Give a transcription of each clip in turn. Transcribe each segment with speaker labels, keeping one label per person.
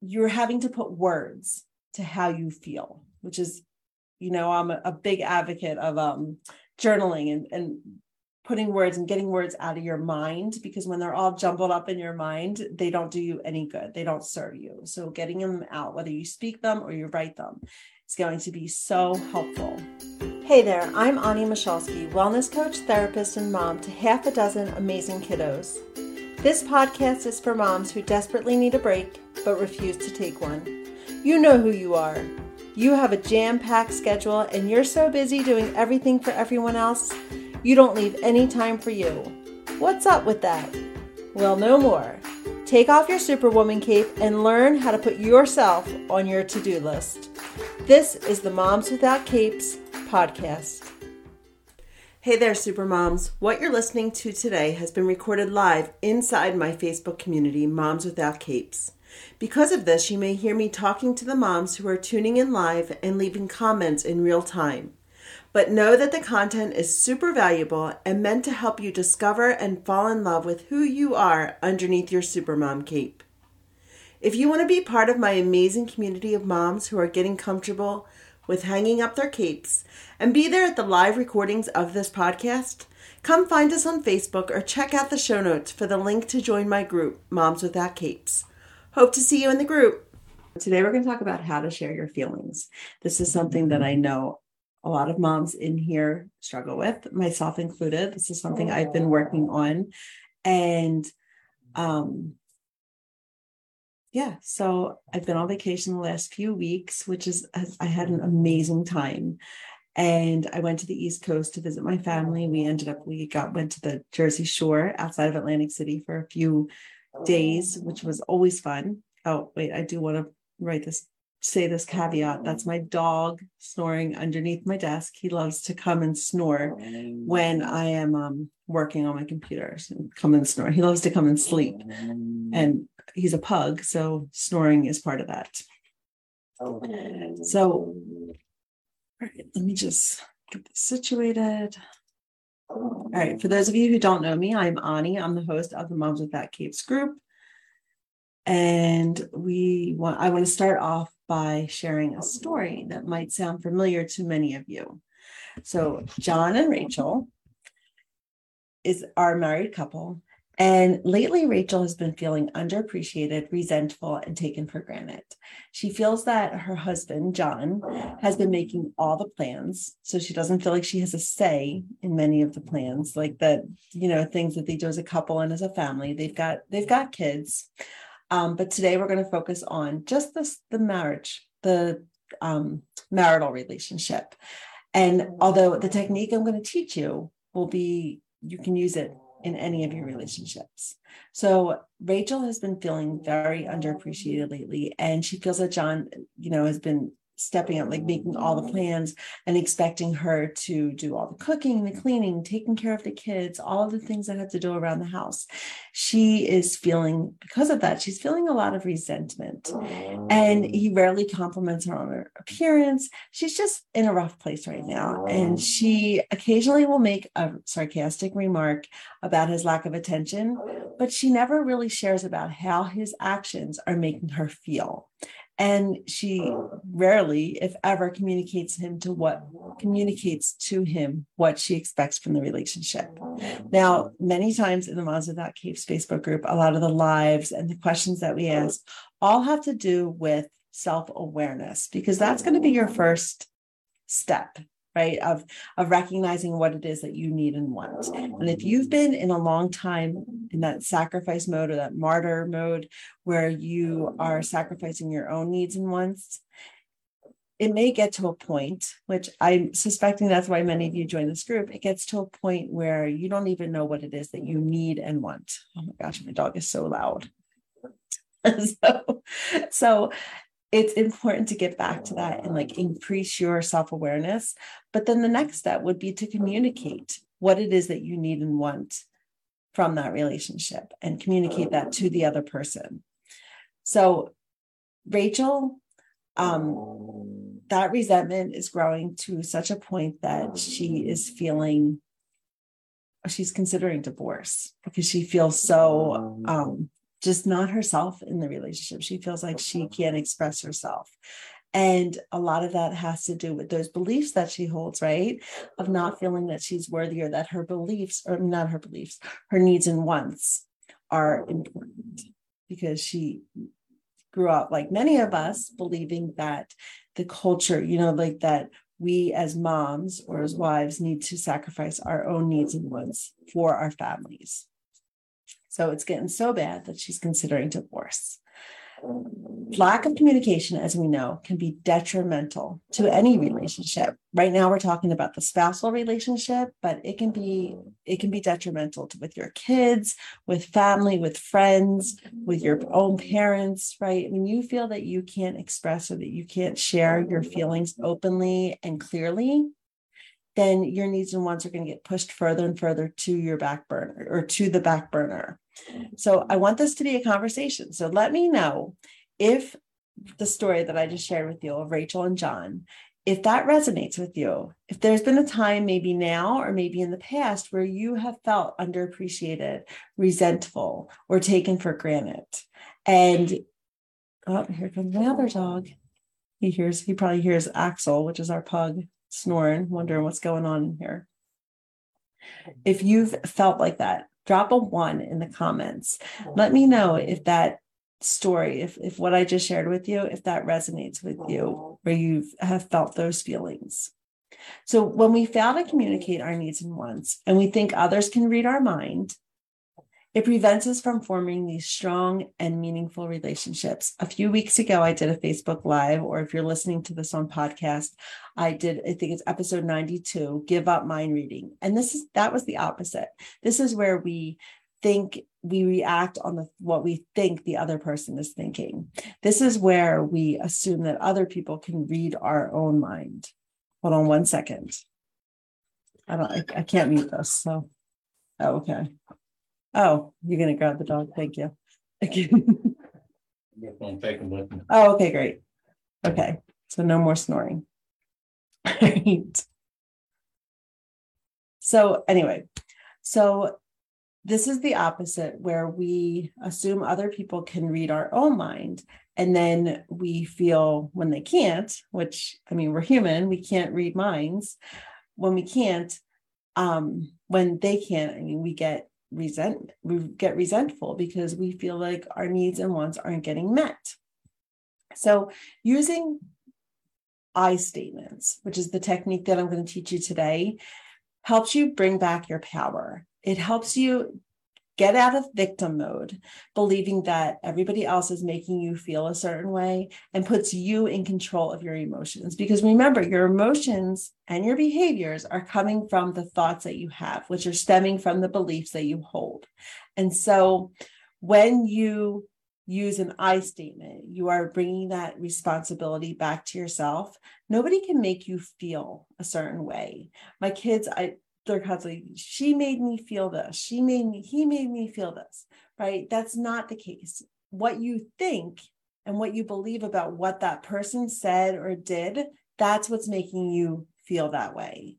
Speaker 1: you're having to put words to how you feel, which is, you know, I'm a, a big advocate of um, journaling and, and putting words and getting words out of your mind because when they're all jumbled up in your mind, they don't do you any good. They don't serve you. So getting them out, whether you speak them or you write them, is going to be so helpful. Hey there, I'm Ani Michalski, wellness coach, therapist, and mom to half a dozen amazing kiddos. This podcast is for moms who desperately need a break but refuse to take one. You know who you are. You have a jam packed schedule and you're so busy doing everything for everyone else you don't leave any time for you. What's up with that? Well, no more. Take off your Superwoman cape and learn how to put yourself on your to do list. This is the Moms Without Capes podcast. Hey there, Supermoms. What you're listening to today has been recorded live inside my Facebook community, Moms Without Capes. Because of this, you may hear me talking to the moms who are tuning in live and leaving comments in real time. But know that the content is super valuable and meant to help you discover and fall in love with who you are underneath your supermom cape. If you want to be part of my amazing community of moms who are getting comfortable with hanging up their capes and be there at the live recordings of this podcast, come find us on Facebook or check out the show notes for the link to join my group, Moms Without Capes. Hope to see you in the group. Today, we're going to talk about how to share your feelings. This is something that I know a lot of moms in here struggle with, myself included. This is something I've been working on. And um yeah, so I've been on vacation the last few weeks, which is I had an amazing time. And I went to the East Coast to visit my family. We ended up we got went to the Jersey Shore outside of Atlantic City for a few days, which was always fun. Oh, wait, I do want to write this say this caveat. That's my dog snoring underneath my desk. He loves to come and snore when i am um, working on my computers and come and snore. He loves to come and sleep. And he's a pug so snoring is part of that. So all right let me just get this situated all right for those of you who don't know me i'm ani i'm the host of the moms with without capes group and we want i want to start off by sharing a story that might sound familiar to many of you. So, John and Rachel is our married couple. And lately, Rachel has been feeling underappreciated, resentful, and taken for granted. She feels that her husband, John, has been making all the plans. So she doesn't feel like she has a say in many of the plans, like the, you know, things that they do as a couple and as a family. They've got they've got kids. Um, but today we're going to focus on just this the marriage, the um, marital relationship. And although the technique I'm going to teach you will be, you can use it in any of your relationships. So Rachel has been feeling very underappreciated lately, and she feels that John, you know, has been stepping up, like making all the plans and expecting her to do all the cooking, the cleaning, taking care of the kids, all of the things that have to do around the house. She is feeling, because of that, she's feeling a lot of resentment. And he rarely compliments her on her appearance. She's just in a rough place right now. And she occasionally will make a sarcastic remark about his lack of attention, but she never really shares about how his actions are making her feel and she rarely if ever communicates him to what communicates to him what she expects from the relationship. Now many times in the moms without capes facebook group a lot of the lives and the questions that we ask all have to do with self-awareness because that's going to be your first step right of of recognizing what it is that you need and want. And if you've been in a long time in that sacrifice mode or that martyr mode where you are sacrificing your own needs and wants it may get to a point which i'm suspecting that's why many of you join this group it gets to a point where you don't even know what it is that you need and want. Oh my gosh my dog is so loud. So so it's important to get back to that and like increase your self-awareness. But then the next step would be to communicate what it is that you need and want from that relationship and communicate that to the other person. So rachel um that resentment is growing to such a point that she is feeling she's considering divorce because she feels so um just not herself in the relationship. She feels like she can't express herself. And a lot of that has to do with those beliefs that she holds, right? Of not feeling that she's worthy or that her beliefs, or not her beliefs, her needs and wants are important because she grew up, like many of us, believing that the culture, you know, like that we as moms or as mm-hmm. wives need to sacrifice our own needs and wants for our families. So it's getting so bad that she's considering divorce. Lack of communication, as we know, can be detrimental to any relationship. Right now, we're talking about the spousal relationship, but it can be it can be detrimental to, with your kids, with family, with friends, with your own parents. Right? When you feel that you can't express or that you can't share your feelings openly and clearly, then your needs and wants are going to get pushed further and further to your back burner or to the back burner. So I want this to be a conversation. So let me know if the story that I just shared with you of Rachel and John, if that resonates with you, if there's been a time, maybe now or maybe in the past, where you have felt underappreciated, resentful, or taken for granted. And oh, here comes my other dog. He hears, he probably hears Axel, which is our pug, snoring, wondering what's going on here. If you've felt like that, drop a one in the comments. Let me know if that story, if, if what I just shared with you, if that resonates with you, where you have felt those feelings. So when we fail to communicate our needs and wants, and we think others can read our mind, it prevents us from forming these strong and meaningful relationships. A few weeks ago, I did a Facebook Live, or if you're listening to this on podcast, I did, I think it's episode 92, Give Up Mind Reading. And this is that was the opposite. This is where we think we react on the what we think the other person is thinking. This is where we assume that other people can read our own mind. Hold on one second. I don't I, I can't mute this. So oh, okay. Oh, you're gonna grab the dog. Thank you. thank you oh, okay, great. Okay, so no more snoring. right. So anyway, so this is the opposite where we assume other people can read our own mind and then we feel when they can't which i mean we're human we can't read minds when we can't um when they can't i mean we get resent we get resentful because we feel like our needs and wants aren't getting met. So using i statements which is the technique that i'm going to teach you today helps you bring back your power. It helps you get out of victim mode, believing that everybody else is making you feel a certain way and puts you in control of your emotions. Because remember, your emotions and your behaviors are coming from the thoughts that you have, which are stemming from the beliefs that you hold. And so when you use an I statement, you are bringing that responsibility back to yourself. Nobody can make you feel a certain way. My kids, I they're constantly, she made me feel this. She made me, he made me feel this, right? That's not the case. What you think and what you believe about what that person said or did, that's what's making you feel that way.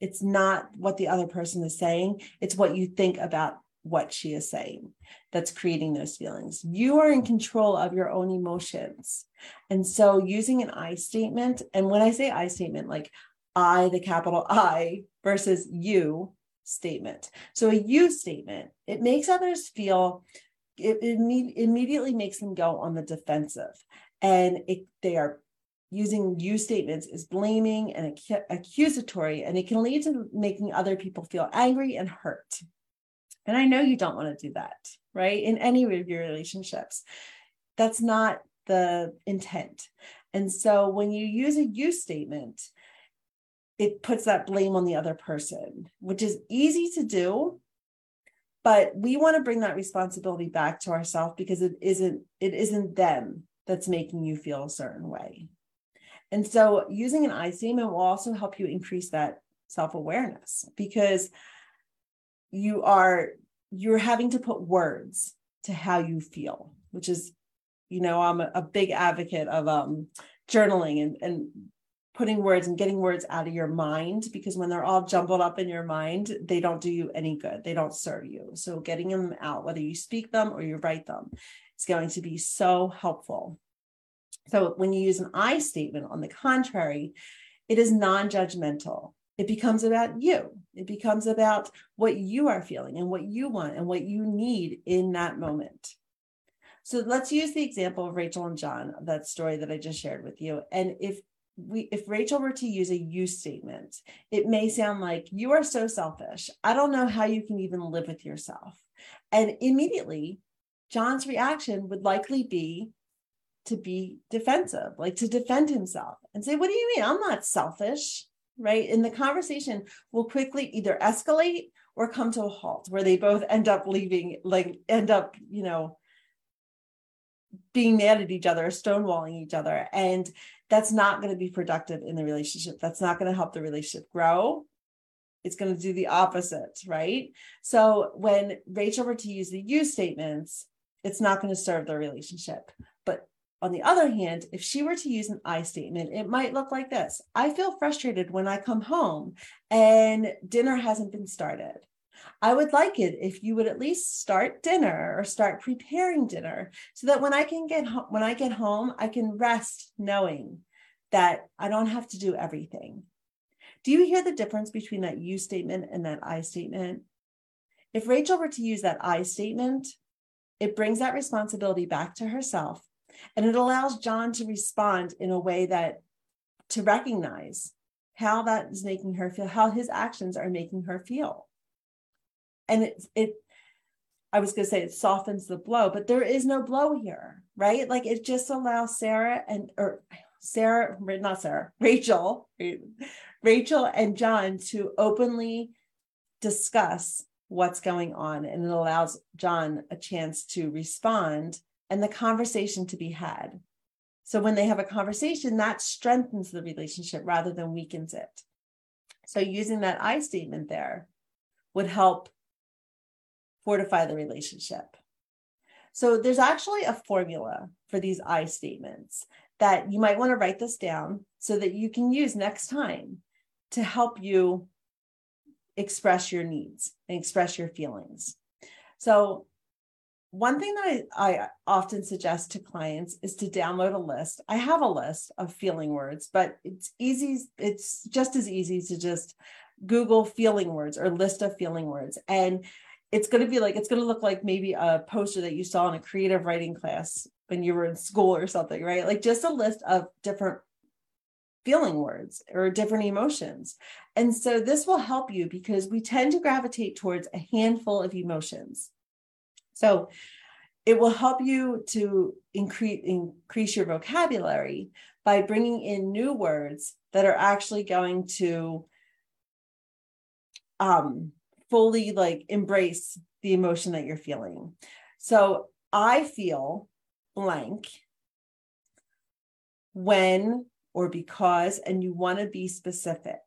Speaker 1: It's not what the other person is saying, it's what you think about what she is saying that's creating those feelings. You are in control of your own emotions. And so using an I statement, and when I say I statement, like I, the capital I, versus you statement. So a you statement, it makes others feel, it, it immediately makes them go on the defensive. And it, they are using you statements is blaming and accusatory, and it can lead to making other people feel angry and hurt. And I know you don't want to do that, right? In any of your relationships. That's not the intent. And so when you use a you statement, it puts that blame on the other person, which is easy to do. But we want to bring that responsibility back to ourselves because it isn't it isn't them that's making you feel a certain way. And so using an I statement will also help you increase that self-awareness because you are you're having to put words to how you feel, which is, you know, I'm a, a big advocate of um journaling and, and putting words and getting words out of your mind because when they're all jumbled up in your mind, they don't do you any good. They don't serve you. So getting them out, whether you speak them or you write them, is going to be so helpful. So when you use an I statement, on the contrary, it is non-judgmental. It becomes about you. It becomes about what you are feeling and what you want and what you need in that moment. So let's use the example of Rachel and John, that story that I just shared with you. And if we if Rachel were to use a you statement, it may sound like you are so selfish. I don't know how you can even live with yourself. And immediately, John's reaction would likely be to be defensive, like to defend himself and say, What do you mean? I'm not selfish. Right. And the conversation will quickly either escalate or come to a halt where they both end up leaving, like, end up, you know, being mad at each other, stonewalling each other. And that's not going to be productive in the relationship. That's not going to help the relationship grow. It's going to do the opposite, right? So when Rachel were to use the you statements, it's not going to serve the relationship. But on the other hand, if she were to use an I statement, it might look like this I feel frustrated when I come home and dinner hasn't been started. I would like it if you would at least start dinner or start preparing dinner so that when I can get home, when I get home, I can rest knowing that I don't have to do everything. Do you hear the difference between that you statement and that I statement? If Rachel were to use that I statement, it brings that responsibility back to herself and it allows John to respond in a way that to recognize how that is making her feel, how his actions are making her feel and it it I was going to say it softens the blow, but there is no blow here, right? Like it just allows Sarah and or Sarah, not Sarah, Rachel, Rachel and John to openly discuss what's going on, and it allows John a chance to respond and the conversation to be had. So when they have a conversation, that strengthens the relationship rather than weakens it. So using that I statement there would help fortify the relationship. So there's actually a formula for these I statements that you might want to write this down so that you can use next time to help you express your needs and express your feelings. So one thing that I, I, often suggest to clients is to download a list. I have a list of feeling words, but it's easy, it's just as easy to just Google feeling words or list of feeling words. And it's going to be like it's going to look like maybe a poster that you saw in a creative writing class when you were in school or something right? Like just a list of different feeling words or different emotions. And so this will help you because we tend to gravitate towards a handful of emotions. So it will help you to increase increase your vocabulary by bringing in new words that are actually going to um, fully like embrace the emotion that you're feeling. So I feel blank when or because, and you want to be specific.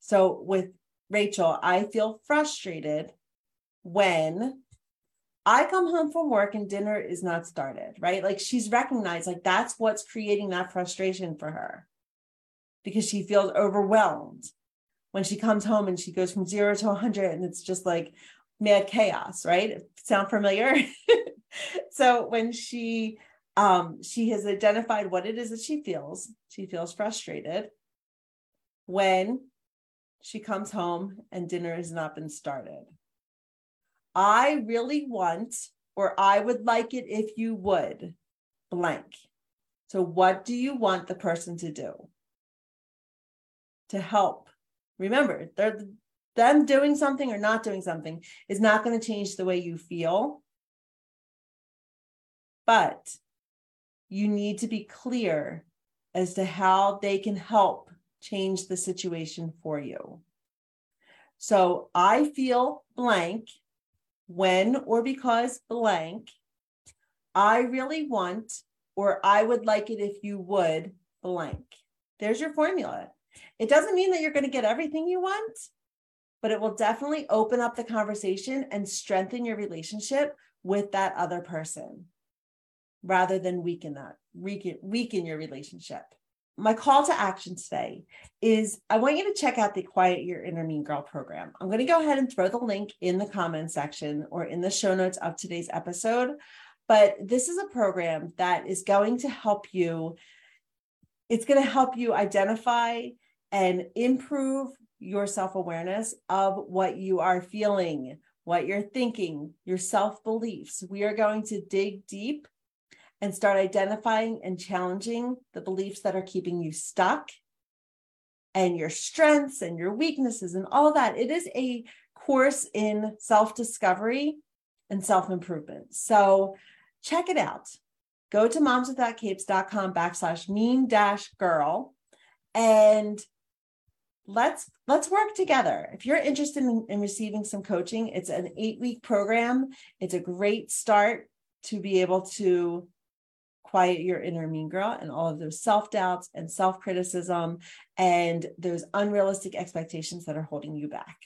Speaker 1: So with Rachel, I feel frustrated when I come home from work and dinner is not started, right? Like she's recognized, like that's what's creating that frustration for her because she feels overwhelmed when she comes home and she goes from zero to 100 and it's just like mad chaos right? Sound familiar? So when she um she has identified what it is that she feels she feels frustrated when she comes home and dinner has not been started. I really want or i would like it if you would blank. So what do you want the person to do to help Remember, they're them doing something or not doing something is not going to change the way you feel. But you need to be clear as to how they can help change the situation for you. So I feel blank when or because blank. I really want, or I would like it if you would blank. There's your formula. It doesn't mean that you're going to get everything you want, but it will definitely open up the conversation and strengthen your relationship with that other person rather than weaken that, weaken, weaken your relationship. my call to action today is I want you to check out the Quiet Your Inner Mean Girl program. I'm going to go ahead and throw the link in the comment section or in the show notes of today's episode. But this is a program that is going to help you. It's going to help you identify and improve your self awareness of what you are feeling, what you're thinking, your self beliefs. We are going to dig deep and start identifying and challenging the beliefs that are keeping you stuck and your strengths and your weaknesses and all that. It is a course in self discovery and self improvement. So check it out. Go to momswithoutcapes.com backslash mean dash girl and let's let's work together if you're interested in, in receiving some coaching it's an eight week program it's a great start to be able to quiet your inner mean girl and all of those self doubts and self criticism and those unrealistic expectations that are holding you back.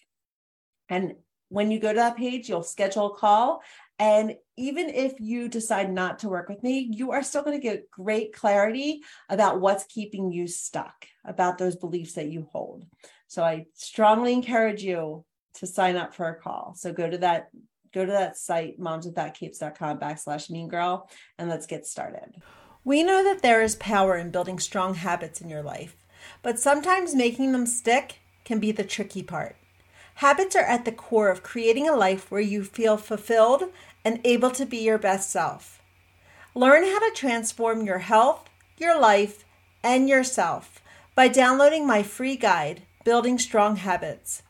Speaker 1: And when you go to that page, you'll schedule a call. And even if you decide not to work with me, you are still going to get great clarity about what's keeping you stuck, about those beliefs that you hold. So I strongly encourage you to sign up for a call. So go to that go to that site, momswithoutcapes.com backslash mean girl, and let's get started. We know that there is power in building strong habits in your life, but sometimes making them stick can be the tricky part. Habits are at the core of creating a life where you feel fulfilled and able to be your best self. Learn how to transform your health, your life, and yourself by downloading my free guide, Building Strong Habits.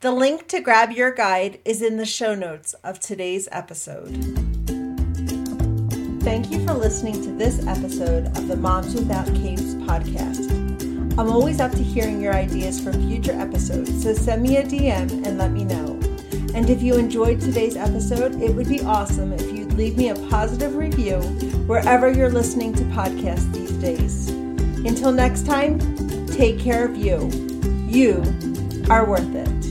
Speaker 1: The link to grab your guide is in the show notes of today's episode. Thank you for listening to this episode of the Moms Without Capes podcast. I'm always up to hearing your ideas for future episodes, so send me a DM and let me know. And if you enjoyed today's episode, it would be awesome if you'd leave me a positive review wherever you're listening to podcasts these days. Until next time, take care of you. You are worth it.